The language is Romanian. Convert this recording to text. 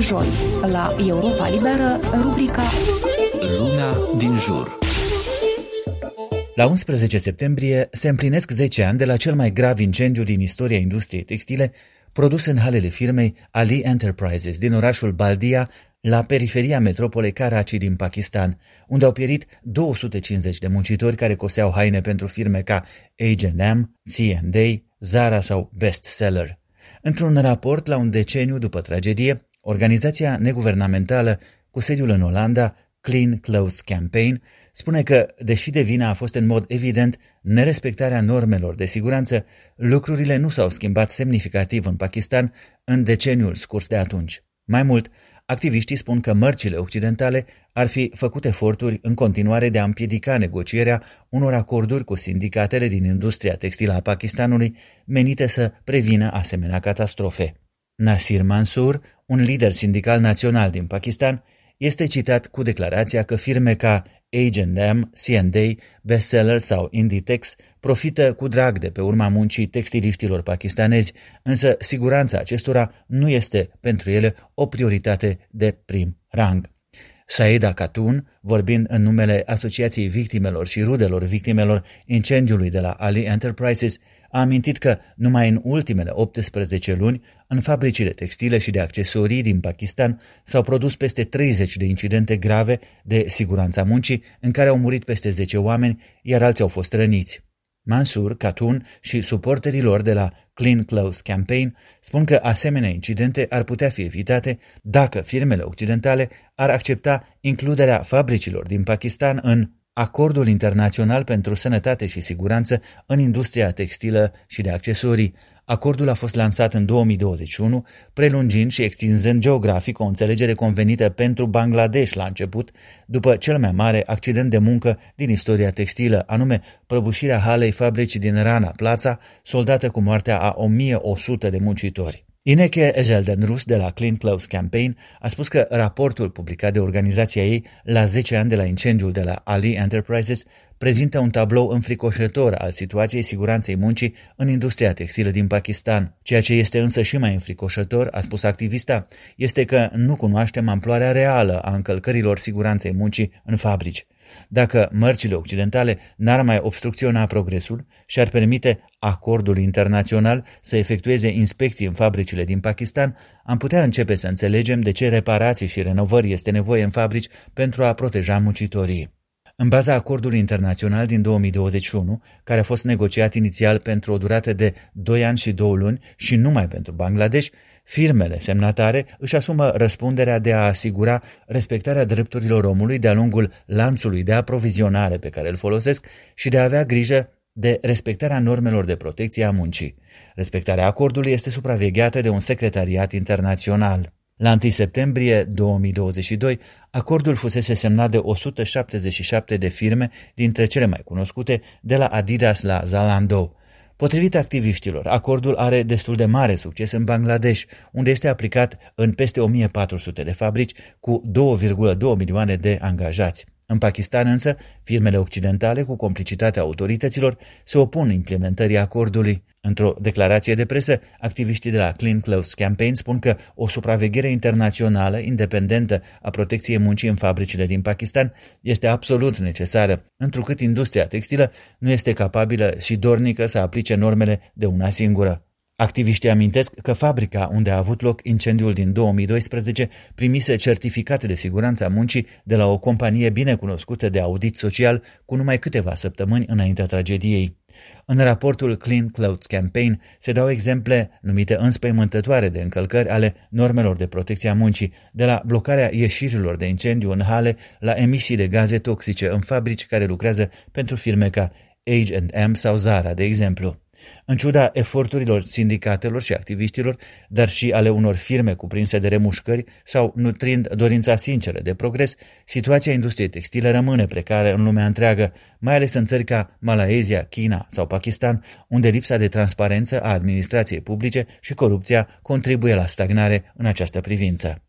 fiecare joi la Europa Liberă rubrica Lumea din jur. La 11 septembrie se împlinesc 10 ani de la cel mai grav incendiu din istoria industriei textile produs în halele firmei Ali Enterprises din orașul Baldia, la periferia metropolei Karachi din Pakistan, unde au pierit 250 de muncitori care coseau haine pentru firme ca H&M, C&A, Zara sau Bestseller. Într-un raport la un deceniu după tragedie, organizația neguvernamentală cu sediul în Olanda, Clean Clothes Campaign, spune că, deși de vina a fost în mod evident nerespectarea normelor de siguranță, lucrurile nu s-au schimbat semnificativ în Pakistan în deceniul scurs de atunci. Mai mult, activiștii spun că mărcile occidentale ar fi făcut eforturi în continuare de a împiedica negocierea unor acorduri cu sindicatele din industria textilă a Pakistanului menite să prevină asemenea catastrofe. Nasir Mansur, un lider sindical național din Pakistan, este citat cu declarația că firme ca H&M, C&A, Bestseller sau Inditex profită cu drag de pe urma muncii textiliștilor pakistanezi, însă siguranța acestora nu este pentru ele o prioritate de prim rang. Saida Khatun, vorbind în numele Asociației Victimelor și Rudelor Victimelor incendiului de la Ali Enterprises, a amintit că numai în ultimele 18 luni, în fabricile textile și de accesorii din Pakistan s-au produs peste 30 de incidente grave de siguranța muncii, în care au murit peste 10 oameni, iar alții au fost răniți. Mansur, Katun și suporterii lor de la Clean Clothes Campaign spun că asemenea incidente ar putea fi evitate dacă firmele occidentale ar accepta includerea fabricilor din Pakistan în Acordul Internațional pentru Sănătate și Siguranță în industria textilă și de accesorii. Acordul a fost lansat în 2021, prelungind și extinzând geografic o înțelegere convenită pentru Bangladesh la început, după cel mai mare accident de muncă din istoria textilă, anume prăbușirea halei fabricii din Rana Plața, soldată cu moartea a 1100 de muncitori. Ineke Ejeldenrus de la Clean Clothes Campaign a spus că raportul publicat de organizația ei la 10 ani de la incendiul de la Ali Enterprises prezintă un tablou înfricoșător al situației siguranței muncii în industria textilă din Pakistan. Ceea ce este însă și mai înfricoșător, a spus activista, este că nu cunoaștem amploarea reală a încălcărilor siguranței muncii în fabrici. Dacă mărcile occidentale n-ar mai obstrucționa progresul și ar permite acordul internațional să efectueze inspecții în fabricile din Pakistan, am putea începe să înțelegem de ce reparații și renovări este nevoie în fabrici pentru a proteja muncitorii. În baza acordului internațional din 2021, care a fost negociat inițial pentru o durată de 2 ani și 2 luni și numai pentru Bangladesh, Firmele semnatare își asumă răspunderea de a asigura respectarea drepturilor omului de-a lungul lanțului de aprovizionare pe care îl folosesc și de a avea grijă de respectarea normelor de protecție a muncii. Respectarea acordului este supravegheată de un secretariat internațional. La 1 septembrie 2022, acordul fusese semnat de 177 de firme, dintre cele mai cunoscute, de la Adidas la Zalando. Potrivit activiștilor, acordul are destul de mare succes în Bangladesh, unde este aplicat în peste 1400 de fabrici cu 2,2 milioane de angajați. În Pakistan însă, firmele occidentale, cu complicitatea autorităților, se opun implementării acordului. Într-o declarație de presă, activiștii de la Clean Clothes Campaign spun că o supraveghere internațională independentă a protecției muncii în fabricile din Pakistan este absolut necesară, întrucât industria textilă nu este capabilă și dornică să aplice normele de una singură. Activiștii amintesc că fabrica unde a avut loc incendiul din 2012 primise certificate de siguranță a muncii de la o companie bine cunoscută de audit social cu numai câteva săptămâni înaintea tragediei. În raportul Clean Clothes Campaign se dau exemple numite înspăimântătoare de încălcări ale normelor de protecție a muncii, de la blocarea ieșirilor de incendiu în hale la emisii de gaze toxice în fabrici care lucrează pentru firme ca H&M sau Zara, de exemplu. În ciuda eforturilor sindicatelor și activiștilor, dar și ale unor firme cuprinse de remușcări sau nutrind dorința sinceră de progres, situația industriei textile rămâne precară în lumea întreagă, mai ales în țări ca Malaezia, China sau Pakistan, unde lipsa de transparență a administrației publice și corupția contribuie la stagnare în această privință.